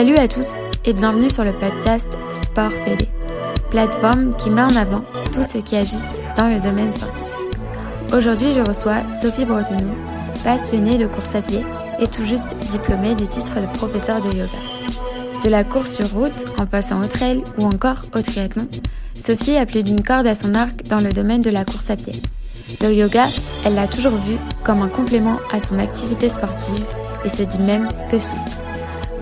Salut à tous et bienvenue sur le podcast Sport Fédé, plateforme qui met en avant tous ceux qui agissent dans le domaine sportif. Aujourd'hui, je reçois Sophie Bretonneau, passionnée de course à pied et tout juste diplômée du titre de professeur de yoga. De la course sur route, en passant au trail ou encore au triathlon, Sophie a plus d'une corde à son arc dans le domaine de la course à pied. Le yoga, elle l'a toujours vu comme un complément à son activité sportive et se dit même peu souple.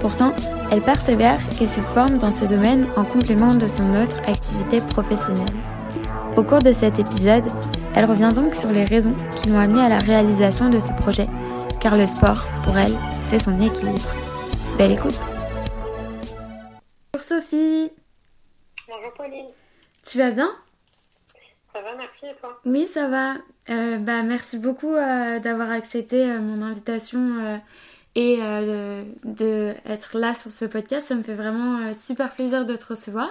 Pourtant, elle persévère et se forme dans ce domaine en complément de son autre activité professionnelle. Au cours de cet épisode, elle revient donc sur les raisons qui l'ont amenée à la réalisation de ce projet, car le sport, pour elle, c'est son équilibre. Belle écoute Bonjour Sophie Bonjour Pauline Tu vas bien? Ça va, merci et toi? Oui, ça va. Euh, bah, merci beaucoup euh, d'avoir accepté euh, mon invitation et euh, de être là sur ce podcast. Ça me fait vraiment euh, super plaisir de te recevoir.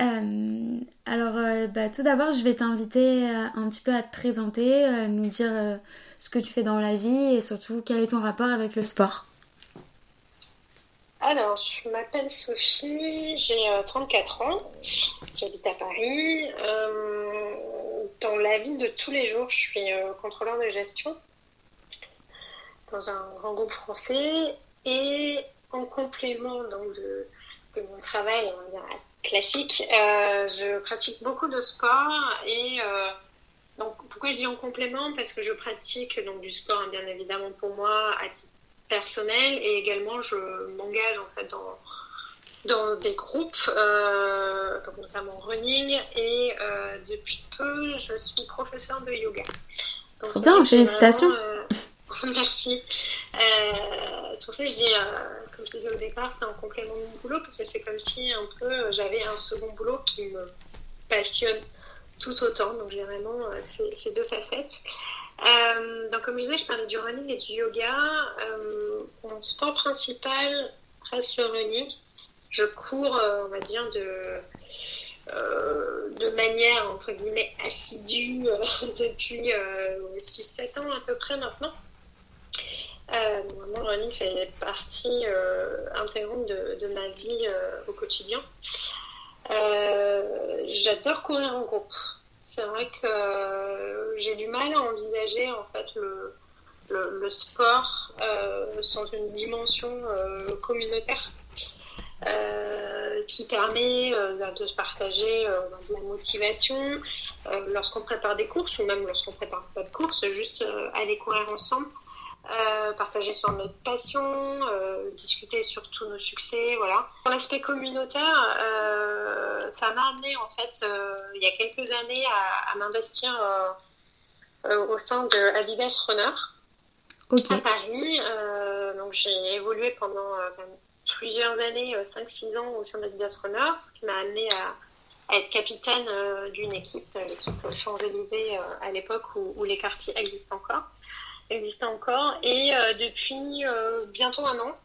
Euh, alors, bah, tout d'abord, je vais t'inviter un petit peu à te présenter, nous dire ce que tu fais dans la vie et surtout quel est ton rapport avec le sport? Alors, je m'appelle Sophie, j'ai 34 ans, j'habite à Paris. dans la vie de tous les jours, je suis contrôleur de gestion dans un grand groupe français et en complément donc, de, mon travail classique, euh, je pratique beaucoup de sport et euh, donc pourquoi je dis en complément? Parce que je pratique donc du sport hein, bien évidemment pour moi à titre personnel et également je m'engage en fait dans dans des groupes, euh, notamment running, et depuis peu, je suis professeur de yoga. Trop bien, félicitations. Merci. Euh, ça, je dis, euh, comme je disais au départ, c'est un complément de mon boulot parce que c'est comme si un peu euh, j'avais un second boulot qui me passionne tout autant. Donc j'ai vraiment euh, ces, deux facettes. donc comme je disais, je parlais du running et du yoga. mon sport principal reste le running. Je cours, on va dire, de de manière entre guillemets assidue depuis 6-7 ans à peu près maintenant. Le running fait partie euh, intégrante de, ma vie euh, au quotidien. Euh, j'adore courir en groupe. C'est vrai que j'ai du mal à envisager en fait le, le, sport sans une dimension communautaire. qui permet de se partager de la motivation lorsqu'on prépare des courses ou même lorsqu'on prépare pas de courses, juste aller courir ensemble euh, partager sur notre passion, euh, discuter sur tous nos succès, voilà. Pour l'aspect communautaire, euh, ça m'a amené en fait il y a quelques années à, m'investir au sein de Adidas Runner à Paris. donc j'ai évolué pendant plusieurs années, 5-6 ans au sein d'Adidas Runner, ce qui m'a amené à, être capitaine d'une équipe, l'équipe Champs-Élysées à l'époque où, où, les quartiers existent encore existe encore. Et euh, depuis euh, bientôt un an,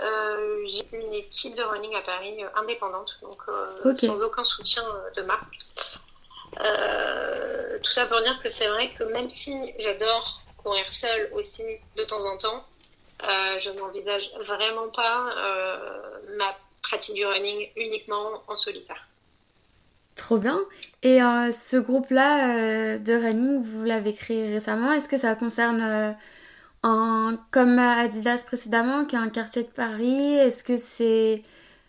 euh, j'ai une équipe de running à Paris indépendante, donc sans aucun soutien de marque. tout ça pour dire que c'est vrai que même si j'adore courir seule aussi de temps en temps, je n'envisage vraiment pas ma pratique du running uniquement en solitaire. Trop bien. Et euh, ce groupe-là euh, de running, vous l'avez créé récemment. Est-ce que ça concerne, euh, un, comme Adidas précédemment, qui est un quartier de Paris? Est-ce que c'est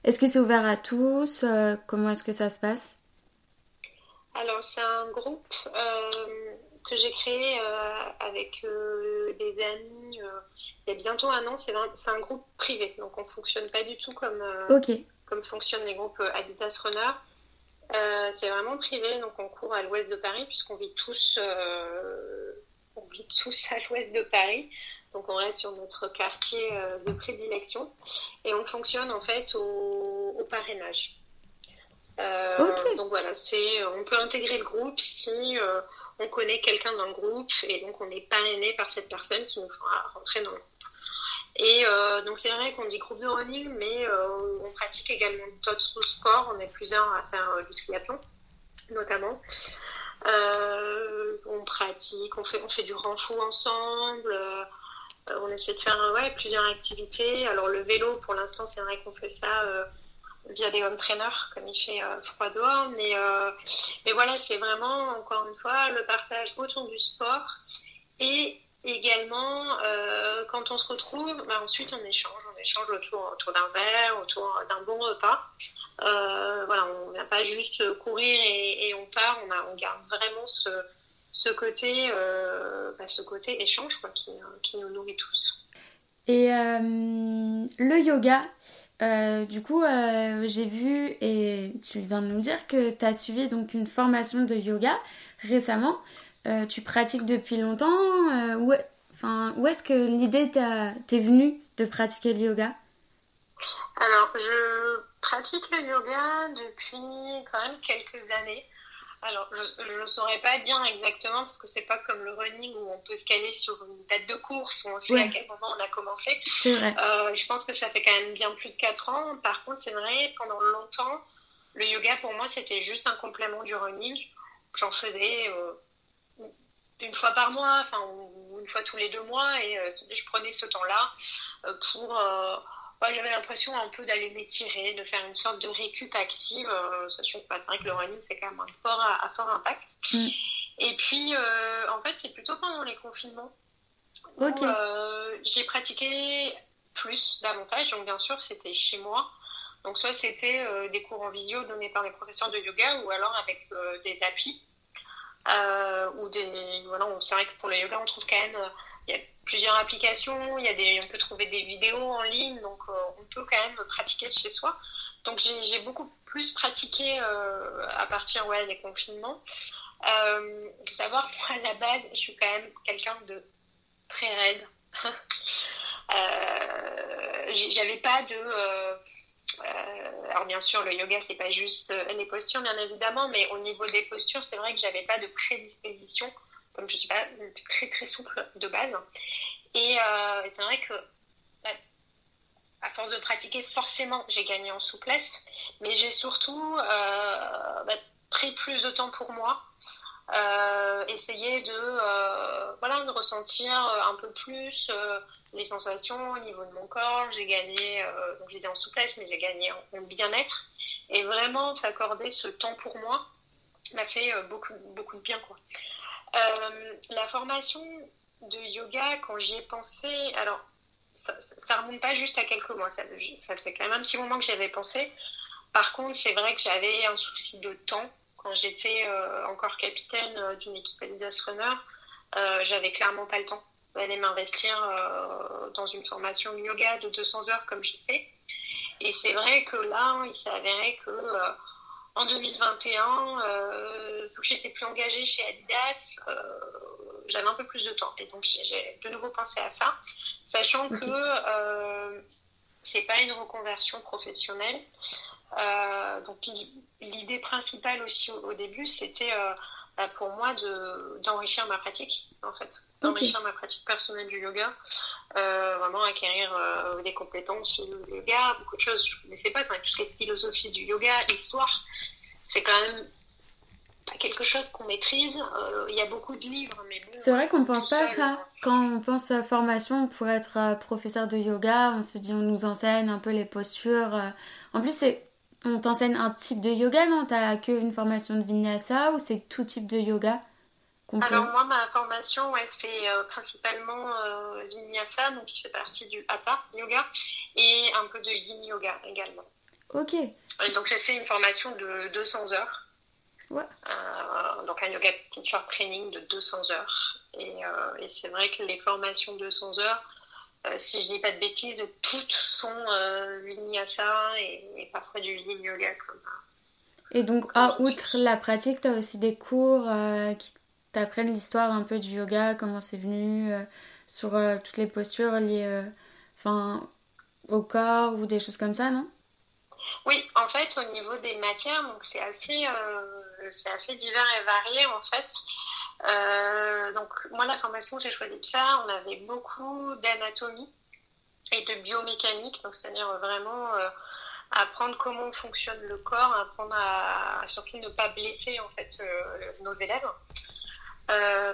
est -ce c'est ouvert à tous? Comment est-ce que ça se passe? Alors, c'est un groupe que j'ai créé avec des amis il y a bientôt un an. C'est un, groupe privé, donc on ne fonctionne pas du tout comme, comme fonctionnent les groupes Adidas Runner. Euh, c'est vraiment privé, donc on court à l'ouest de Paris, puisqu'on vit tous, euh, on vit tous à l'ouest de Paris. Donc on reste sur notre quartier euh, de prédilection et on fonctionne en fait au, parrainage. Donc voilà, c'est, on peut intégrer le groupe si on connaît quelqu'un dans le groupe et donc on est parrainé par cette personne qui nous fera rentrer dans le groupe. Et euh, donc c'est vrai qu'on dit groupe de running, mais euh, on pratique également d'autres sports. On est plusieurs à faire euh, du triathlon, notamment. on pratique, on fait, on fait du renfou ensemble. on essaie de faire ouais, plusieurs activités. Alors le vélo, pour l'instant, c'est vrai qu'on fait ça via des home trainers, comme il fait froid dehors. Mais, mais voilà, c'est vraiment, encore une fois, le partage autour du sport. Et également, quand on se retrouve, bah, ensuite on échange. On échange autour, autour d'un verre, autour d'un bon repas. voilà, on n'a pas juste courir et, on part, on, garde vraiment ce ce côté, euh, bah, ce côté échange quoi, qui, qui, nous nourrit tous. Et euh, le yoga, euh, du coup, j'ai vu et tu viens de nous dire que tu as suivi donc une formation de yoga récemment. Tu pratiques depuis longtemps où, enfin, où est-ce que l'idée t'est venue de pratiquer le yoga? Alors, je pratique le yoga depuis quand même quelques années. Alors, je ne saurais pas dire exactement parce que c'est pas comme le running où on peut se caler sur une date de course où on sait à quel moment on a commencé. Vrai. Euh, je pense que ça fait quand même bien plus de 4 ans. Par contre, c'est vrai, pendant longtemps, le yoga pour moi c'était juste un complément du running. J'en faisais euh, une fois par mois, enfin, ou une fois tous les deux mois et euh, je prenais ce temps-là pour j'avais l'impression un peu d'aller m'étirer, de faire une sorte de récup active, euh, sachant que bah, c'est vrai que le running, c'est quand même un sport à, fort impact. Mm. Et puis, euh, en fait, c'est plutôt pendant les confinements où euh, j'ai pratiqué plus, davantage. Donc, bien sûr, c'était chez moi. Donc, soit c'était des cours en visio donnés par les professeurs de yoga ou alors avec des applis. Ou des. Voilà, c'est vrai que pour le yoga, on trouve quand même il y a plusieurs applications, il y a des, on peut trouver des vidéos en ligne, donc euh, on peut quand même pratiquer chez soi. Donc j'ai beaucoup plus pratiqué euh, à partir ouais, des confinements. Euh, faut savoir, moi à la base, je suis quand même quelqu'un de très raide. euh, J'avais pas de. Euh, alors bien sûr, le yoga c'est pas juste les postures, bien évidemment, mais au niveau des postures, c'est vrai que j'avais pas de prédisposition comme je ne suis pas très très souple de base. Et euh, c'est vrai que bah, à force de pratiquer, forcément, j'ai gagné en souplesse, mais j'ai surtout euh, bah, pris plus de temps pour moi, euh, essayer de, voilà, de ressentir un peu plus les sensations au niveau de mon corps. J'ai gagné, donc j'étais en souplesse, mais j'ai gagné en, bien-être. Et vraiment, s'accorder ce temps pour moi m'a fait beaucoup, beaucoup de bien. Quoi. Euh, la formation de yoga, quand j'y ai pensé, alors ça, remonte pas juste à quelques mois, ça, fait quand même un petit moment que j'avais pensé. Par contre, c'est vrai que j'avais un souci de temps. Quand j'étais euh, encore capitaine euh, d'une équipe Adidas Runner, j'avais clairement pas le temps d'aller m'investir dans une formation yoga de 200 heures comme j'ai fait. Et c'est vrai que là, il s'est avéré que en 2021, euh, que j'étais plus engagée chez Adidas, euh, j'avais un peu plus de temps. Et donc, j'ai de nouveau pensé à ça, sachant que euh, c'est pas une reconversion professionnelle. Euh, donc, l'idée principale aussi au, début, c'était euh, bah, pour moi d'enrichir ma pratique, en fait, d'enrichir ma pratique personnelle du yoga. Euh, vraiment acquérir euh, des compétences du yoga, beaucoup de choses. Je ne connaissais pas, tout ce qui est philosophie du yoga, histoire. C'est quand même pas quelque chose qu'on maîtrise. Euh, il y a beaucoup de livres, mais C'est vrai qu'on pense pas à ça. Quand on pense à formation pour être professeur de yoga, on se dit on nous enseigne un peu les postures. En plus, c'est on t'enseigne un type de yoga, non? T'as qu'une formation de vinyasa ou c'est tout type de yoga alors moi, ma formation, elle fait euh, principalement euh, vinyasa, donc qui fait partie du hatha yoga, et un peu de yin yoga également. Ok. donc j'ai fait une formation de 200 heures. Ouais. Euh, donc un yoga teacher training de 200 heures. Et, et c'est vrai que les formations de 200 heures, si je dis pas de bêtises, toutes sont vinyasa et, et, parfois du yin yoga comme. Et donc, ah, outre la pratique, tu as aussi des cours qui t'apprennes l'histoire un peu du yoga, comment c'est venu, euh, sur euh, toutes les postures liées euh, enfin, au corps ou des choses comme ça, non? Oui, en fait, au niveau des matières, donc c'est assez, c'est assez divers et varié en fait. Donc moi, la formation que j'ai choisi de faire, on avait beaucoup d'anatomie et de biomécanique, donc c'est-à-dire vraiment apprendre comment fonctionne le corps, apprendre à, surtout ne pas blesser en fait nos élèves.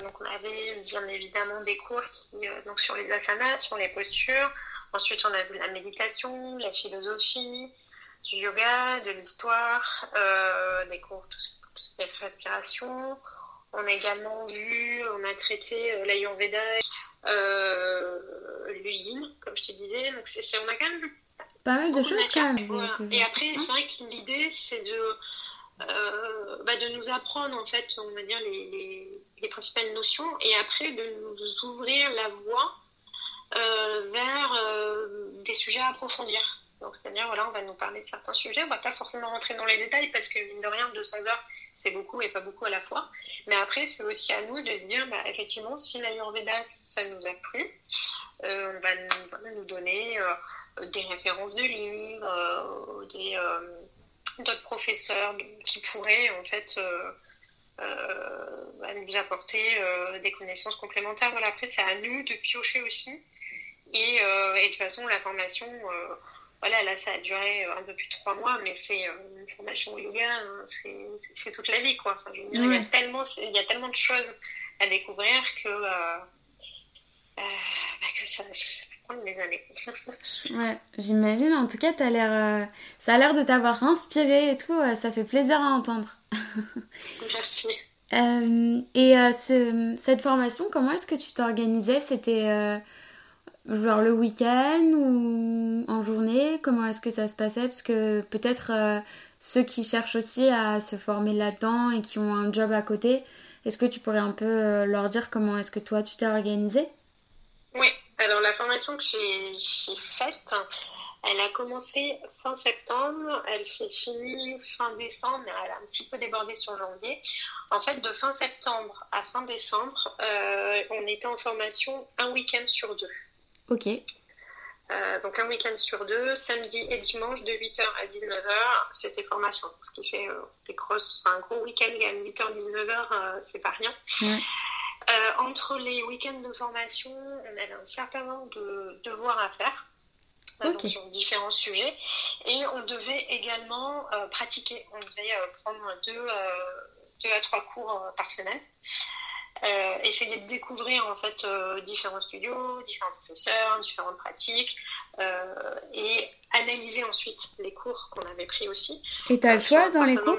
donc on avait bien évidemment des cours qui, donc sur les asanas, sur les postures. Ensuite, on a vu la méditation, la philosophie, du yoga, de l'histoire, des cours tout, tout ce qui est respiration. On a également vu, on a traité euh, l'Ayurveda, euh, le yin, comme je te disais. Donc, c'est, on a quand même vu pas mal de choses quand même. Et après, c'est vrai que l'idée, c'est de, euh, bah, de nous apprendre, en fait, on va dire, les, les, principales notions et après de nous ouvrir la voie euh, vers des sujets à approfondir. Donc, c'est-à-dire, voilà, on va nous parler de certains sujets. On va pas forcément rentrer dans les détails parce que, mine de rien, 200 heures, c'est beaucoup et pas beaucoup à la fois. Mais après, c'est aussi à nous de se dire, bah, effectivement, si l'Ayurveda, ça nous a plu, euh, on va nous, donner euh, des références de livres, euh, des, d'autres professeurs qui pourraient, en fait, bah, nous apporter des connaissances complémentaires. Voilà, après, c'est à nous de piocher aussi. Et, et de toute façon, la formation voilà, là, ça a duré euh, un peu plus de trois mois, mais c'est euh, une formation au yoga, hein, c'est toute la vie, quoi. Enfin, je veux dire, il, y a tellement, il y a tellement de choses à découvrir que, euh, bah, que ça, ça, peut prendre des années. ouais, j'imagine. En tout cas, as l'air, ça a l'air de t'avoir inspiré et tout. ça fait plaisir à entendre. Merci. et ce, cette formation, comment est-ce que tu t'organisais? C'était genre le week-end ou en journée Comment est-ce que ça se passait? Parce que peut-être euh, ceux qui cherchent aussi à se former là-dedans et qui ont un job à côté, est-ce que tu pourrais un peu euh, leur dire comment est-ce que toi tu t'es organisé Oui, alors la formation que j'ai faite, elle a commencé fin septembre, elle s'est finie fin décembre, mais elle a un petit peu débordé sur janvier. En fait, de fin septembre à fin décembre, euh, on était en formation un week-end sur deux. Ok. Euh, donc un week-end sur deux, samedi et dimanche de 8h à 19h, c'était formation. Ce qui fait euh, des grosses, un gros week-end, à 8h, 19h, c'est pas rien. Euh, entre les week-ends de formation, on avait un certain nombre de devoirs à faire. sur différents sujets. Et on devait également pratiquer. On devait prendre deux, deux à trois cours par semaine. Euh, essayer de découvrir en fait euh, différents studios, différents professeurs, différentes pratiques euh, et analyser ensuite les cours qu'on avait pris aussi. Et tu as le choix dans les cours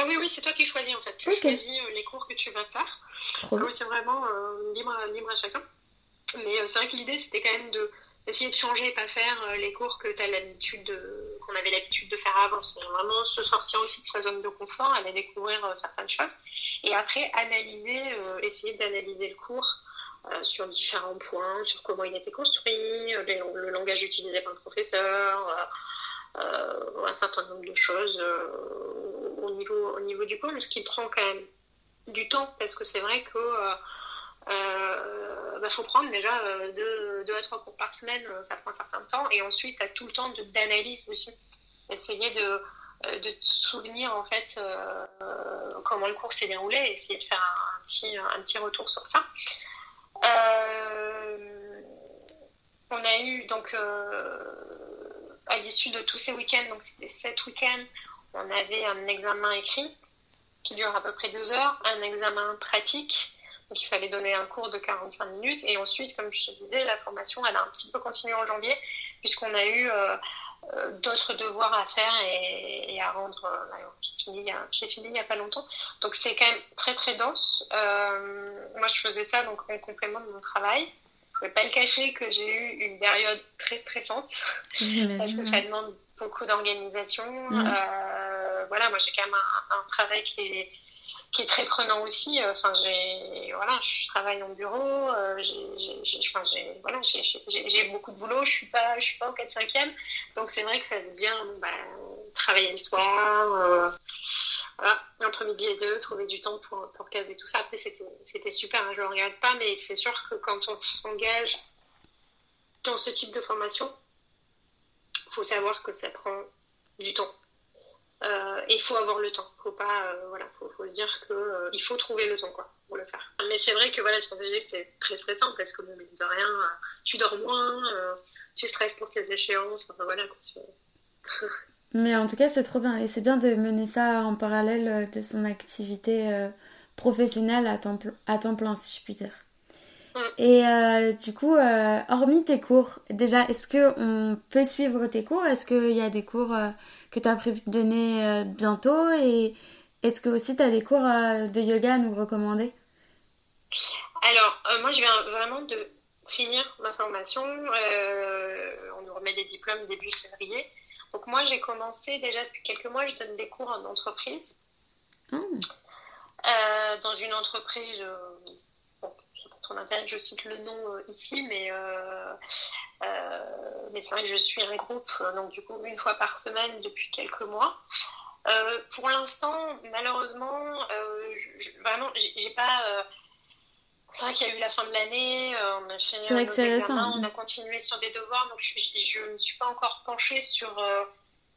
ah oui, oui, c'est toi qui choisis en fait. Tu choisis les cours que tu vas faire. C'est vraiment libre, libre à chacun. Mais c'est vrai que l'idée c'était quand même de essayer de changer, pas faire les cours que tu as l'habitude de, qu'on avait l'habitude de faire avant. C'est vraiment se sortir aussi de sa zone de confort, aller découvrir certaines choses. Et après, analyser, euh, essayer d'analyser le cours euh, sur différents points, sur comment il été construit, euh, le, langage utilisé par le professeur, un certain nombre de choses au, niveau, au niveau du cours, mais ce qui prend quand même du temps, parce que c'est vrai que bah, faut prendre déjà deux, deux, à trois cours par semaine, ça prend un certain temps, et ensuite, tu as tout le temps d'analyse aussi. Essayer de, de te souvenir en fait euh, comment le cours s'est déroulé et essayer de faire un, petit, un petit retour sur ça. Euh, on a eu donc à l'issue de tous ces week-ends, donc c'était sept week-ends, on avait un examen écrit qui dure à peu près deux heures, un examen pratique, donc il fallait donner un cours de 45 minutes, et ensuite, comme je te disais, la formation elle a un petit peu continué en janvier, puisqu'on a eu euh, d'autres devoirs à faire et, à rendre. Euh, j'ai fini, il n'y a pas longtemps. Donc c'est quand même très très dense. Euh, moi je faisais ça donc en complément de mon travail. Je ne vais pas le cacher que j'ai eu une période très stressante parce que ça demande beaucoup d'organisation. voilà, moi j'ai quand même un travail qui est qui est très prenant aussi. Euh, enfin, j'ai, voilà, je travaille en bureau, euh, j'ai, voilà, j'ai beaucoup de boulot, je suis pas, je suis pas au 4-5e, donc c'est vrai que ça devient, bah, travailler le soir, euh, voilà, entre midi et deux, trouver du temps pour, pour caser tout ça. Après, c'était super, hein, je ne regarde pas, mais c'est sûr que quand on s'engage dans ce type de formation, faut savoir que ça prend du temps. Euh, il faut avoir le temps. Faut pas, euh, voilà, faut, faut, se dire que euh, il faut trouver le temps quoi pour le faire. Mais c'est vrai que voilà, c'est très stressant parce que bon, de rien, tu dors moins, tu stresses pour tes échéances, enfin voilà. Mais en tout cas, c'est trop bien et c'est bien de mener ça en parallèle de son activité professionnel à temps, à temps plein, si je puis dire. Mm. Et euh, du coup, euh, hormis tes cours, déjà, est-ce qu'on peut suivre tes cours? Est-ce qu'il y a des cours que tu as prévu de donner bientôt Et est-ce que aussi tu as des cours de yoga à nous recommander? Alors, moi, je viens vraiment de finir ma formation. on nous remet des diplômes début février. Donc moi, j'ai commencé déjà depuis quelques mois, je donne des cours en entreprise. Ah. Euh, dans une entreprise, euh, bon, je cite le nom euh, ici, mais, mais c'est vrai que je suis un groupe, donc du coup une fois par semaine depuis quelques mois. pour l'instant, malheureusement, je, vraiment, j'ai pas. c'est vrai qu'il y a eu la fin de l'année, on a fait vrai que c'est récent. on a continué sur des devoirs, donc je ne me suis pas encore penchée sur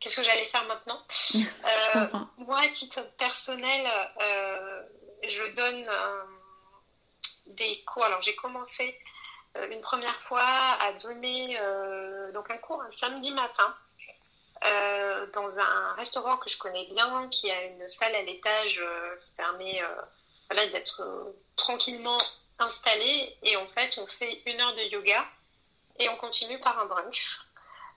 qu'est-ce que j'allais faire maintenant. Euh, moi, à titre personnel, euh, je donne euh, des cours. Alors, j'ai commencé une première fois à donner donc un cours un samedi matin dans un restaurant que je connais bien, qui a une salle à l'étage qui permet voilà, d'être tranquillement installé. Et en fait, on fait une heure de yoga et on continue par un brunch.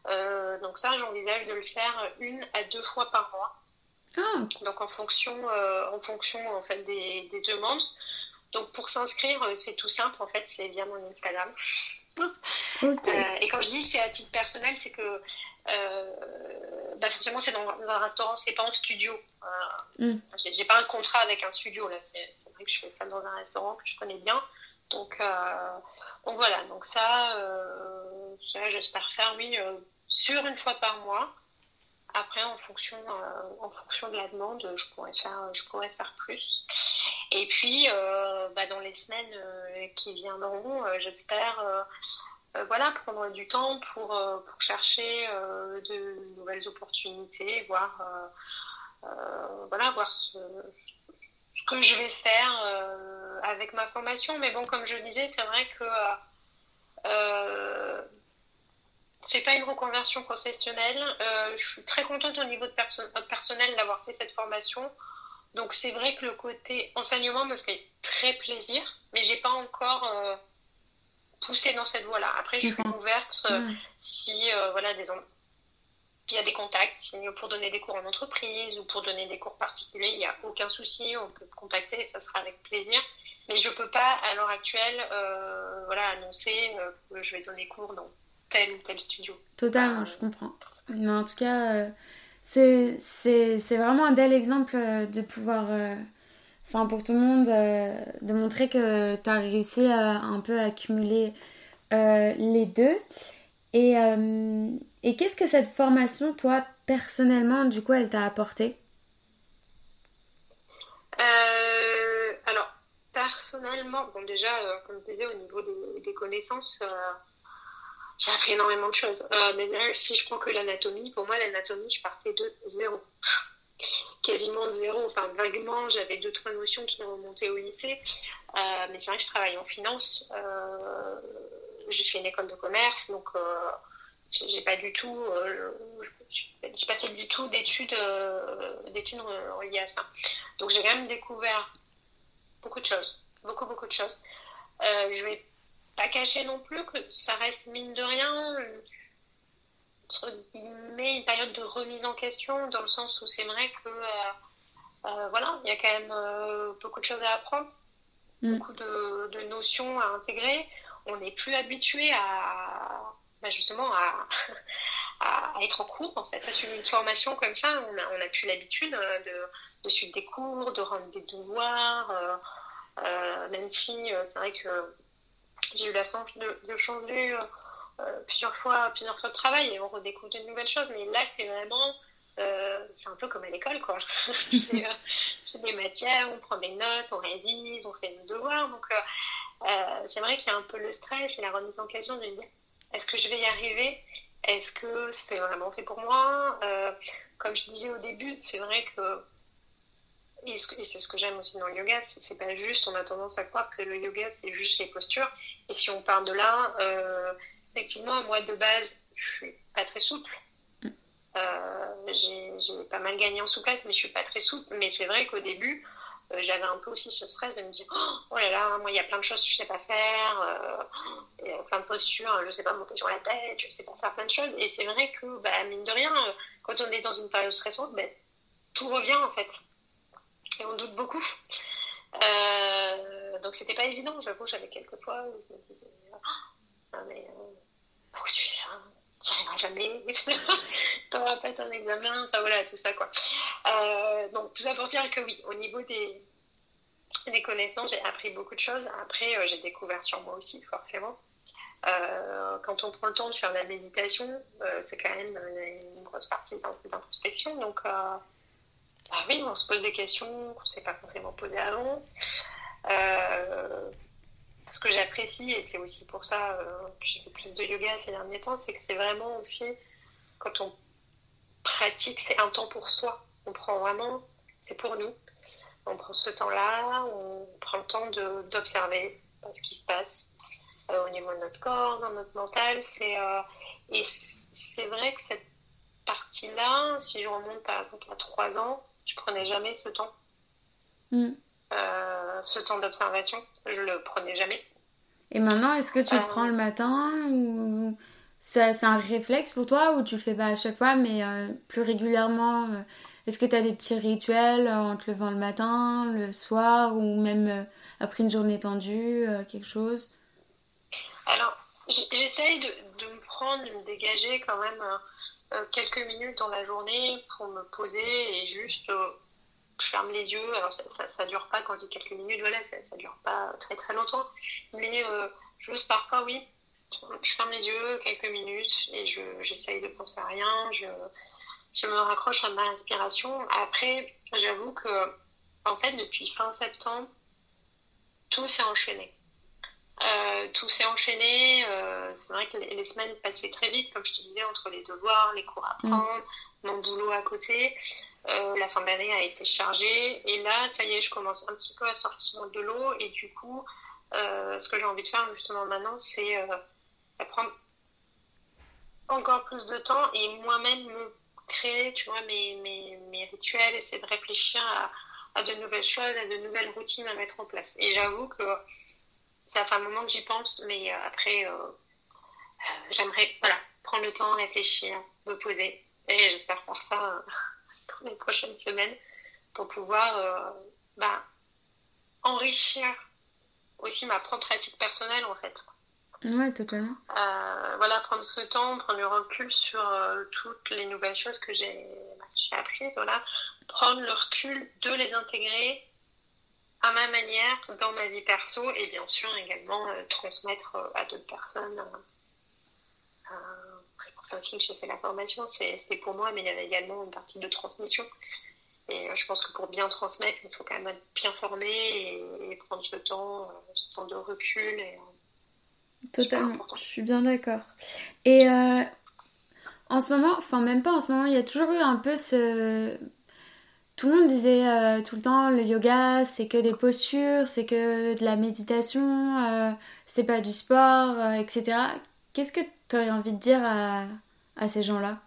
Euh, donc ça, j'envisage de le faire une à deux fois par mois. Ah. Donc en fonction, euh, en fonction en fait des, demandes. Donc pour s'inscrire, euh, c'est tout simple en fait, c'est via mon Instagram. et quand je dis c'est à titre personnel, c'est que bah forcément c'est dans, un restaurant, c'est pas en studio. Mm. J'ai pas un contrat avec un studio là, c'est vrai que je fais ça dans un restaurant que je connais bien. Donc, donc voilà, donc ça, ça j'espère faire oui sur une fois par mois. Après, en fonction, euh, en fonction de la demande, je pourrais faire, je pourrais faire plus. Et puis, euh, bah, dans les semaines euh, qui viendront, j'espère voilà, prendre du temps pour, pour chercher de nouvelles opportunités, voir, voilà, voir ce, ce, que je vais faire avec ma formation. Mais bon, comme je le disais, c'est vrai que c'est pas une reconversion professionnelle. Euh, je suis très contente au niveau de personnel d'avoir fait cette formation. Donc c'est vrai que le côté enseignement me fait très plaisir, mais j'ai pas encore euh, poussé dans cette voie-là. Après, je suis ouverte euh, si voilà des il y a des contacts, si, pour donner des cours en entreprise ou pour donner des cours particuliers, il n'y a aucun souci, on peut me contacter et ça sera avec plaisir. Mais je peux pas à l'heure actuelle voilà annoncer que je vais donner cours dans tel ou tel studio. Totalement, euh, je comprends. Mais en tout cas, euh, c'est vraiment un bel exemple euh, de pouvoir, enfin pour tout le monde, de montrer que tu as réussi à un peu accumuler les deux. Et, et qu'est-ce que cette formation, toi, personnellement, du coup, elle t'a apporté? Alors, personnellement, bon déjà, comme je disais, au niveau des, des connaissances, j'ai appris énormément de choses. Euh, si je prends que l'anatomie, pour moi, l'anatomie, je partais de zéro. Quasiment de zéro. Enfin, vaguement, j'avais deux, trois notions qui remontaient au lycée. Euh, mais c'est vrai que je travaille en finance. Euh, j'ai fait une école de commerce, donc j'ai pas du tout, j'ai pas fait du tout d'études, d'études reliées à ça. Donc j'ai quand même découvert beaucoup de choses, beaucoup beaucoup de choses. je vais pas cacher non plus que ça reste mine de rien mais une période de remise en question dans le sens où c'est vrai que euh, euh, voilà il y a quand même euh, beaucoup de choses à apprendre mm. beaucoup de, notions à intégrer on n'est plus habitué à bah, justement à, à, être en cours en fait à suivre une formation comme ça on a, on a plus l'habitude de, de, suivre des cours de rendre des devoirs même si c'est vrai que j'ai eu la chance de, changer euh, euh, plusieurs fois, plusieurs fois de travail et on redécouvre de nouvelles choses. Mais là, c'est vraiment, euh, c'est un peu comme à l'école, quoi. c'est des matières, on prend des notes, on révise, on fait nos devoirs. Donc, vrai qu'il y a un peu le stress et la remise en question de dire, est-ce que je vais y arriver? Est-ce que c'est vraiment fait pour moi? Comme je disais au début, c'est vrai que et c'est ce que j'aime aussi dans le yoga, c'est pas juste, on a tendance à croire que le yoga c'est juste les postures. Et si on part de là, euh, effectivement, moi de base, je suis pas très souple. Euh, j'ai pas mal gagné en souplesse, mais je suis pas très souple. Mais c'est vrai qu'au début, j'avais un peu aussi ce stress de me dire oh là là moi il y a plein de choses que je sais pas faire euh, plein de postures je sais pas monter sur la tête je sais pas faire plein de choses et c'est vrai que bah, mine de rien quand on est dans une période stressante bah, tout revient en fait et on doute beaucoup euh, donc c'était pas évident j'avoue j'avais quelques fois où je me disais oh, mais pourquoi tu fais ça? Tu arriveras jamais, t'auras pas ton examen, enfin voilà, tout ça quoi. Euh, donc tout ça pour dire que oui, au niveau des, des connaissances, j'ai appris beaucoup de choses. Après, euh, j'ai découvert sur moi aussi, forcément. Euh, quand on prend le temps de faire de la méditation, c'est quand même une grosse partie d'introspection. Donc, bah oui, on se pose des questions qu'on ne s'est pas forcément posées avant ce que j'apprécie, et c'est aussi pour ça euh, que j'ai fait plus de yoga ces derniers temps, c'est que c'est vraiment aussi, quand on pratique, c'est un temps pour soi. On prend vraiment, c'est pour nous. On prend ce temps-là, on prend le temps d'observer ce qui se passe euh, au niveau de notre corps, dans notre mental. C'est, euh, et c'est vrai que cette partie-là, si je remonte par exemple à trois ans, je prenais jamais ce temps. Mm. Euh, ce temps d'observation. Je le prenais jamais. Et maintenant, est-ce que tu le euh, prends le matin ou c'est un réflexe pour toi ou tu le fais pas à chaque fois mais euh, plus régulièrement Est-ce que tu as des petits rituels en te levant le matin, le soir ou même après une journée tendue, quelque chose? Alors, j'essaye de, de, me prendre, de me dégager quand même quelques minutes dans la journée pour me poser et juste je ferme les yeux. Alors, ça, ça, dure pas, quand je dis quelques minutes, voilà, ça, ça dure pas très très longtemps. Mais euh, juste parfois, oui, je ferme les yeux quelques minutes et j'essaye de penser à rien. Je, je me raccroche à ma respiration. Après, j'avoue que, en fait, depuis fin septembre, tout s'est enchaîné. Euh, tout s'est enchaîné. Euh, c'est vrai que les, semaines passaient très vite, comme je te disais, entre les devoirs, les cours à mm. prendre, mon boulot à côté. Euh, la fin d'année a été chargée et là, ça y est, je commence un petit peu à sortir de l'eau et du coup, ce que j'ai envie de faire justement maintenant, c'est prendre encore plus de temps et moi-même me créer, tu vois, mes, mes, mes rituels, essayer de réfléchir à, à, de nouvelles choses, à de nouvelles routines à mettre en place. Et j'avoue que ça fait un moment que j'y pense, mais après, j'aimerais voilà, prendre le temps, réfléchir, me poser et j'espère faire ça les prochaines semaines pour pouvoir euh, bah, enrichir aussi ma propre pratique personnelle en fait. Ouais, totalement. Euh, voilà, prendre ce temps, prendre le recul sur euh, toutes les nouvelles choses que j'ai bah, apprises, voilà. Prendre le recul de les intégrer à ma manière dans ma vie perso et bien sûr également transmettre à d'autres personnes c'est pour ça aussi que j'ai fait la formation, c'est pour moi, mais il y avait également une partie de transmission. Et euh, je pense que pour bien transmettre, il faut quand même être bien formé et, prendre ce temps, euh, ce temps de recul. Et, euh, Totalement, je suis bien d'accord. Et en ce moment, enfin même pas en ce moment, il y a toujours eu un peu ce... Tout le monde disait tout le temps le yoga c'est que des postures, c'est que de la méditation, c'est pas du sport, etc. Qu'est-ce que tu aurais envie de dire à, à ces gens-là?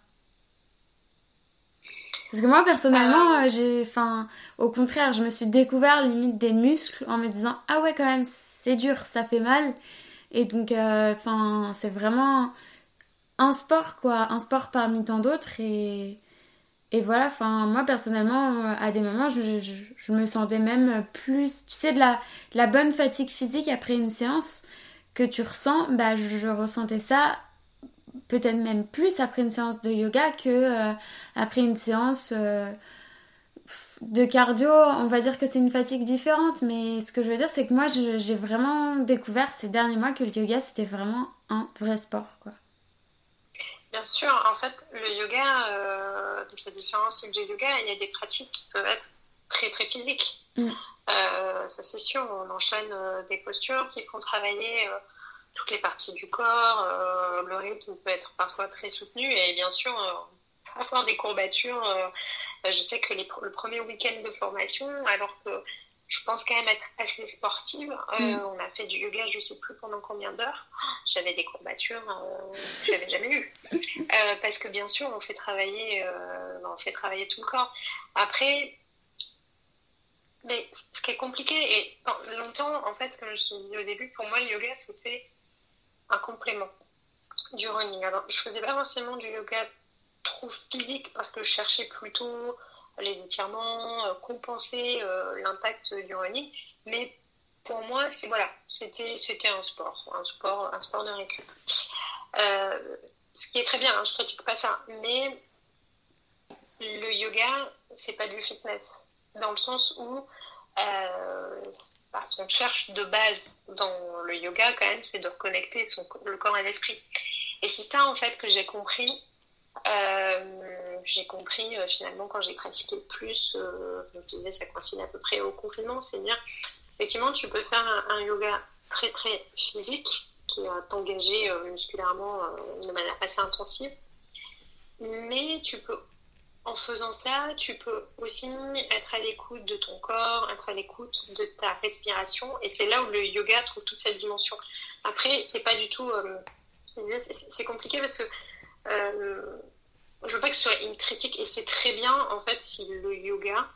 Parce que moi, personnellement, euh, j'ai. Enfin, au contraire, je me suis découvert limite des muscles en me disant Ah ouais, quand même, c'est dur, ça fait mal. Et donc, euh, enfin, c'est vraiment un sport, quoi. Un sport parmi tant d'autres. Et. Et voilà, moi personnellement, euh, à des moments, je, me sentais même plus, tu sais, de la, de la bonne fatigue physique après une séance que tu ressens, bah, je, ressentais ça peut-être même plus après une séance de yoga que euh, après une séance euh, de cardio. On va dire que c'est une fatigue différente, mais ce que je veux dire, c'est que moi, j'ai vraiment découvert ces derniers mois que le yoga, c'était vraiment un vrai sport, quoi. Bien sûr, en fait, le yoga, euh, la différence types de yoga, il y a des pratiques qui peuvent être très très physiques. Mm. Euh, ça c'est sûr, on enchaîne euh, des postures qui font travailler euh, toutes les parties du corps. le rythme peut être parfois très soutenu et bien sûr, avoir des courbatures. je sais que les, le premier week-end de formation, alors que je pense quand même être assez sportive. Mm. On a fait du yoga, je sais plus pendant combien d'heures. J'avais des courbatures que je n'avais jamais eues. parce que bien sûr, on fait travailler, on fait travailler tout le corps. Après, Mais ce qui est compliqué, et longtemps, en fait, comme je te disais au début, pour moi, le yoga, c'était un complément du running. Alors, je faisais pas forcément du yoga trop physique parce que je cherchais plutôt les étirements, euh, compenser euh, l'impact du running. Mais pour moi, c'est voilà, c'était c'était un sport, un sport, un sport de récup. Euh, ce qui est très bien, hein, je critique pas ça, mais le yoga, c'est pas du fitness, dans le sens où euh, ce qu'on cherche de base dans le yoga quand même, c'est de reconnecter son, le corps et l'esprit. Et c'est ça en fait que j'ai compris. J'ai compris euh, finalement quand j'ai pratiqué plus, euh, je disais ça coïncide à peu près au confinement, c'est dire effectivement tu peux faire un, yoga très très physique qui va t'engager musculairement de manière assez intensive, mais tu peux en faisant ça, tu peux aussi être à l'écoute de ton corps, être à l'écoute de ta respiration. Et c'est là où le yoga trouve toute cette dimension. Après, c'est pas du tout. Euh, c'est compliqué parce que euh, je veux pas que ce soit une critique et c'est très bien en fait si le yoga,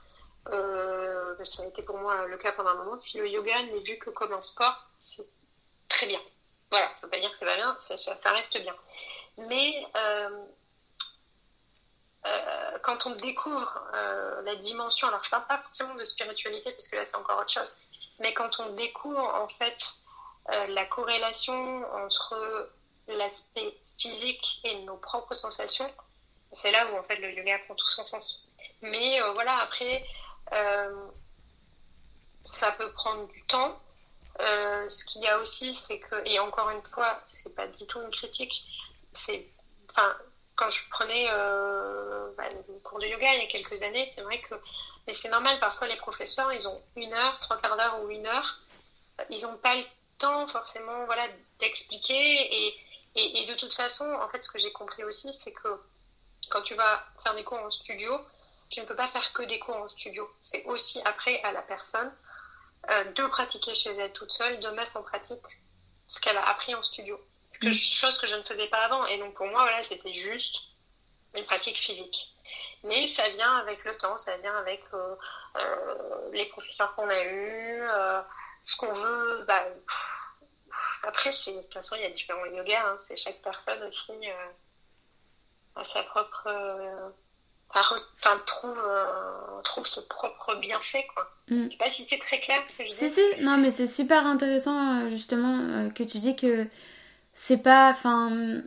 euh, ça a été pour moi le cas pendant un moment, si le yoga n'est vu que comme un sport, c'est très bien. Voilà, je veux pas dire que ça va bien, ça, reste bien. Mais euh, quand on découvre euh, la dimension, alors je parle pas forcément de spiritualité parce que là c'est encore autre chose, mais quand on découvre en fait euh, la corrélation entre l'aspect physique et nos propres sensations, c'est là où en fait le yoga prend tout son sens. Mais voilà, après, ça peut prendre du temps. ce qu'il y a aussi, c'est que, et encore une fois, c'est pas du tout une critique, c'est, enfin, quand je prenais euh, bah, cours de yoga il y a quelques années, c'est vrai que c'est normal, parfois les professeurs, ils ont une heure, trois quarts d'heure ou une heure. Ils n'ont pas le temps forcément voilà, d'expliquer. Et, et, de toute façon, en fait, ce que j'ai compris aussi, c'est que quand tu vas faire des cours en studio, tu ne peux pas faire que des cours en studio. C'est aussi après à la personne euh, de pratiquer chez elle toute seule, de mettre en pratique ce qu'elle a appris en studio. Mm. chose que je ne faisais pas avant. Et donc pour moi, voilà, c'était juste une pratique physique. Mais ça vient avec le temps, ça vient avec euh, euh, les professeurs qu'on a eus, ce qu'on veut. Bah, après, de toute façon, il y a différents yogas. Hein, c'est chaque personne aussi a sa propre. Enfin, trouve, trouve ses propres bienfaits, quoi. Mm. Je sais pas si c'est très clair ce que je dis. Si, si, non, mais c'est super intéressant, justement, que tu dis que c'est pas. Enfin.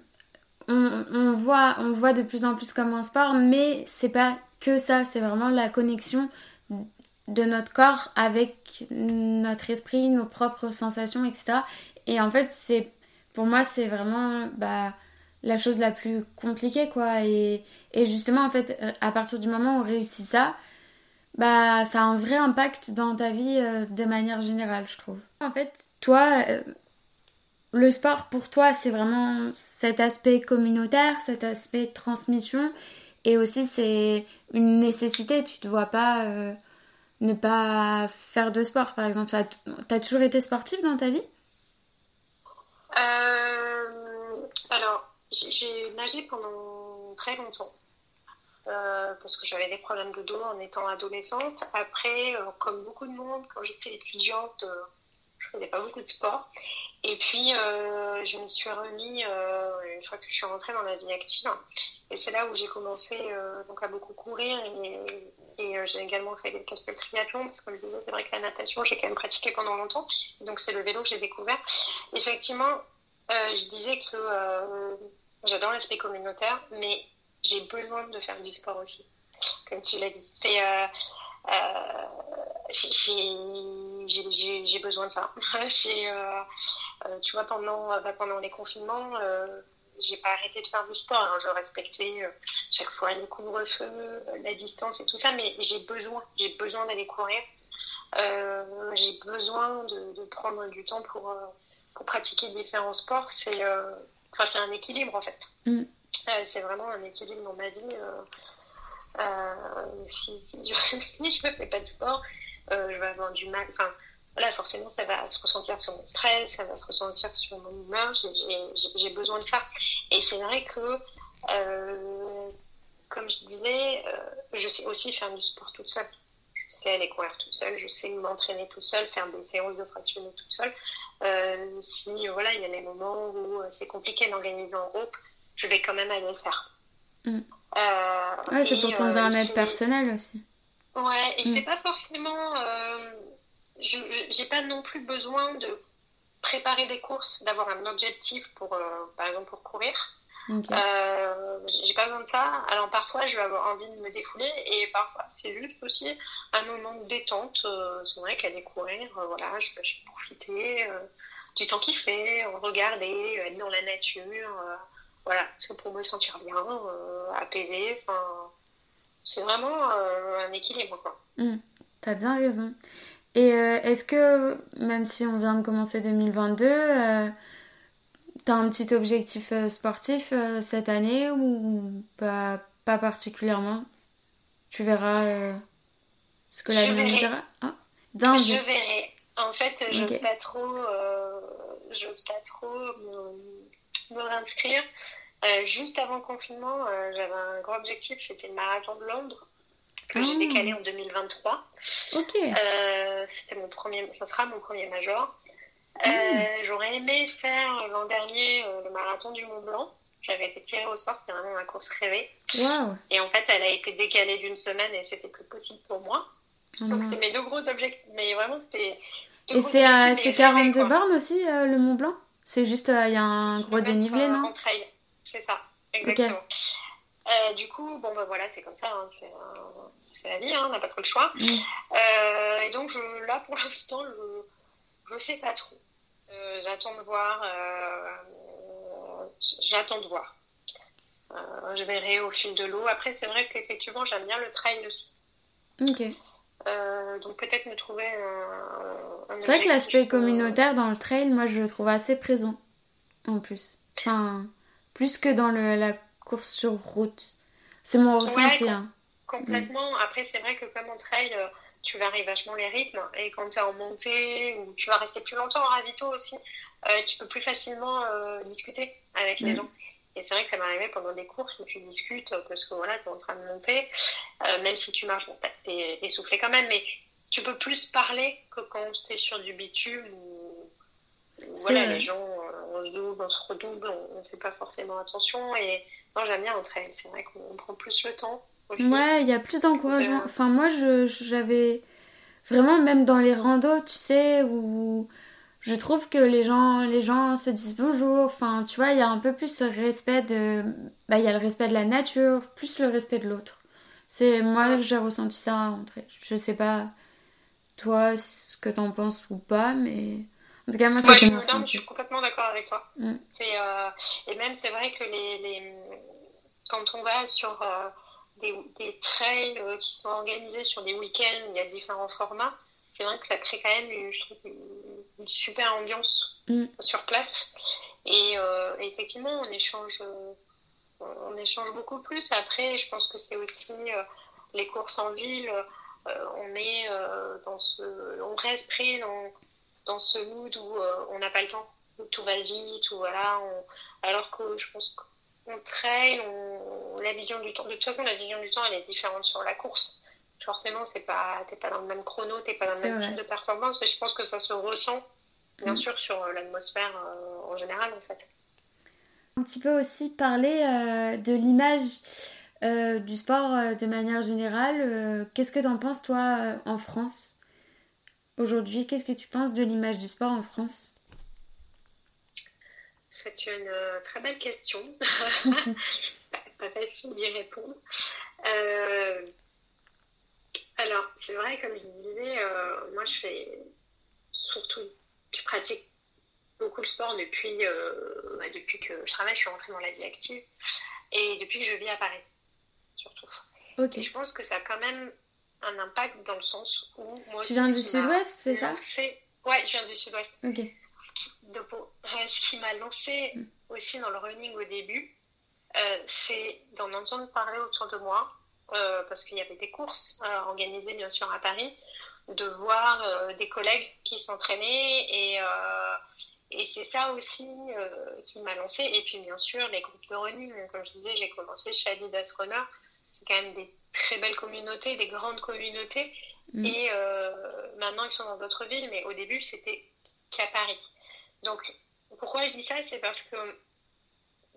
On, voit, on voit de plus en plus comme un sport, mais c'est pas que ça, c'est vraiment la connexion de notre corps avec notre esprit, nos propres sensations, etc. Et en fait, c'est pour moi, c'est vraiment bah, la chose la plus compliquée, quoi. Et, et, justement, en fait, à partir du moment où on réussit ça, bah, ça a un vrai impact dans ta vie euh, de manière générale, je trouve. En fait, toi, euh, le sport pour toi, c'est vraiment cet aspect communautaire, cet aspect transmission, et aussi c'est une nécessité. Tu ne vois pas euh, ne pas faire de sport, par exemple. Tu as toujours été sportive dans ta vie? Euh, Alors, j'ai nagé pendant très longtemps. Euh, parce que j'avais des problèmes de dos en étant adolescente. Après, comme beaucoup de monde, quand j'étais étudiante, je faisais pas beaucoup de sport. Et puis, euh, je me suis remis euh, une fois que je suis rentrée dans la vie active. Et c'est là où j'ai commencé euh, donc à beaucoup courir. Et, j'ai également fait quelques triathlons. Parce que je disais, c'est vrai que la natation, j'ai quand même pratiqué pendant longtemps. Donc, c'est le vélo que j'ai découvert. Effectivement, je disais que j'adore l'aspect communautaire, mais j'ai besoin de faire du sport aussi. Comme tu l'as dit. C'est j'ai besoin de ça. Euh, euh, tu vois, pendant, euh, bah, pendant les confinements, j'ai pas arrêté de faire du sport. Hein. Je respectais chaque fois les couvre-feu, la distance et tout ça, mais j'ai besoin, j'ai besoin d'aller courir. j'ai besoin de, prendre du temps pour, pour pratiquer différents sports. C'est enfin, c'est un équilibre en fait. Mm. c'est vraiment un équilibre dans ma vie. si, si, je, si je ne fais pas de sport, euh, je vais avoir du mal. Enfin, voilà, forcément, ça va se ressentir sur mon stress, ça va se ressentir sur mon humeur. J'ai besoin de ça. Et c'est vrai que, euh, comme je disais, euh, je sais aussi faire du sport toute seule. sais aller courir tout seul, je sais m'entraîner tout seul, faire des séances de fractionnés tout seul. Euh, si voilà, il y a des moments où c'est compliqué d'organiser en groupe, je vais quand même aller le faire. Mm. ouais, c'est pour ton bien-être personnel aussi. Ouais, et mm. c'est pas forcément. j'ai pas non plus besoin de préparer des courses, d'avoir un objectif pour, par exemple, pour courir. Euh, j'ai pas besoin de ça. Alors parfois, je vais avoir envie de me défouler et parfois, c'est juste aussi un moment de détente. Euh, c'est vrai qu'aller courir, euh, voilà, je peux profiter du temps qu'il fait, regarder, être dans la nature. voilà, c'est pour me sentir bien, apaisé. C'est vraiment un équilibre. Mmh, T'as bien raison. Et est-ce que, même si on vient de commencer 2022, T'as un petit objectif euh, sportif euh, cette année ou pas, pas particulièrement? Tu verras euh, ce que l'avenir dira ah, Je verrai. En fait, j'ose pas trop, j'ose pas trop me, réinscrire. juste avant le confinement, j'avais un gros objectif, c'était le marathon de Londres que j'ai ah. décalé en 2023. Ok. c'était mon premier, ça sera mon premier major. Euh, j'aurais aimé faire l'an dernier euh, le marathon du Mont Blanc. J'avais été tirée au sort, c'était vraiment ma course rêvée. Et en fait, elle a été décalée d'une semaine et c'était plus possible pour moi. Oh Donc, c'est mes deux gros objectifs. Mais vraiment, c'était. Et c'est 42 bornes aussi, euh, le Mont Blanc? C'est juste, il y a un gros dénivelé, non? c'est ça, exactement. du coup, bon, bah voilà, c'est comme ça, hein, c'est la vie, hein, on n'a pas trop le choix. Mm. et donc, je, là, pour l'instant, je sais pas trop. Euh, j'attends de voir. Euh, j'attends de voir. Euh, je verrai au fil de l'eau. Après, c'est vrai qu'effectivement, j'aime bien le trail aussi. Ok. donc peut-être me trouver un. c'est vrai que l'aspect communautaire dans le trail, moi, je le trouve assez présent. En plus. Enfin, plus que dans le, la course sur route. C'est mon ressenti. Hein. Complètement. Après, c'est vrai que comme en trail tu varies vachement les rythmes. Et quand tu es en montée ou tu vas rester plus longtemps en ravito aussi, euh, tu peux plus facilement euh, discuter avec les mm. gens. Et c'est vrai que ça m'arrivait pendant des courses où tu discutes parce que voilà, tu es en train de monter. Euh, même si tu marches, bon, tu es essoufflé quand même, mais tu peux plus parler que quand tu es sur du bitume où, voilà, les gens, on se double, on se redouble, on ne fait pas forcément attention. Et moi, j'aime bien entrer. C'est vrai qu'on prend plus le temps Ouais, il y a plus d'encouragement. Enfin, moi, j'avais vraiment, même dans les randos, tu sais, où je trouve que les gens, les gens se disent bonjour. Enfin, tu vois, il y a un peu plus ce respect de. Bah, il y a le respect de la nature, plus le respect de l'autre. C'est moi, j'ai ressenti ça entre. Je sais pas, toi, ce que t'en penses ou pas, mais. En tout cas, moi, c'est je, je suis complètement d'accord avec toi. Mm. Euh... Et même, c'est vrai que les, les... quand on va sur. Euh, des, trails euh, qui sont organisés sur des week-ends, il y a différents formats. C'est vrai que ça crée quand même une, je trouve, une, super ambiance mm. sur place. Et, euh, effectivement, on échange, euh, on échange beaucoup plus. Après, je pense que c'est aussi les courses en ville. on est dans ce, on reste pris dans, dans ce mood où on n'a pas le temps, où tout va vite, où voilà. alors que je pense que on on... la vision du temps. De toute façon, la vision du temps, elle est différente sur la course. Forcément, c'est pas, t'es pas dans le même chrono, t'es pas dans le même type de performance. Et je pense que ça se ressent, bien mm. sûr, sur euh, l'atmosphère euh, en général, en fait. Un petit peu aussi parler euh, de l'image du sport de manière générale. Qu'est-ce que tu en penses, toi, en France? Aujourd'hui, qu'est-ce que tu penses de l'image du sport en France? C'est une euh, très belle question. pas facile d'y répondre. Euh, alors, c'est vrai, comme je disais, euh, moi je fais surtout, je pratique beaucoup le sport depuis, bah, depuis que je travaille, je suis rentrée dans la vie active et depuis que je vis à Paris, surtout. Et je pense que ça a quand même un impact dans le sens où moi. Tu viens du sud-ouest, c'est ça? Ouais, je viens du sud-ouest. Ok ce qui m'a lancé mm. aussi dans le running au début, euh, c'est d'en entendre parler autour de moi, euh, parce qu'il y avait des courses euh, organisées bien sûr à Paris, de voir des collègues qui s'entraînaient et, et c'est ça aussi qui m'a lancé. Et puis bien sûr les groupes de running, comme je disais, j'ai commencé chez Adidas Runner, c'est quand même des très belles communautés, des grandes communautés. Mm. Et maintenant, ils sont dans d'autres villes, mais au début, c'était qu'à Paris. Donc, pourquoi je dis ça C'est parce que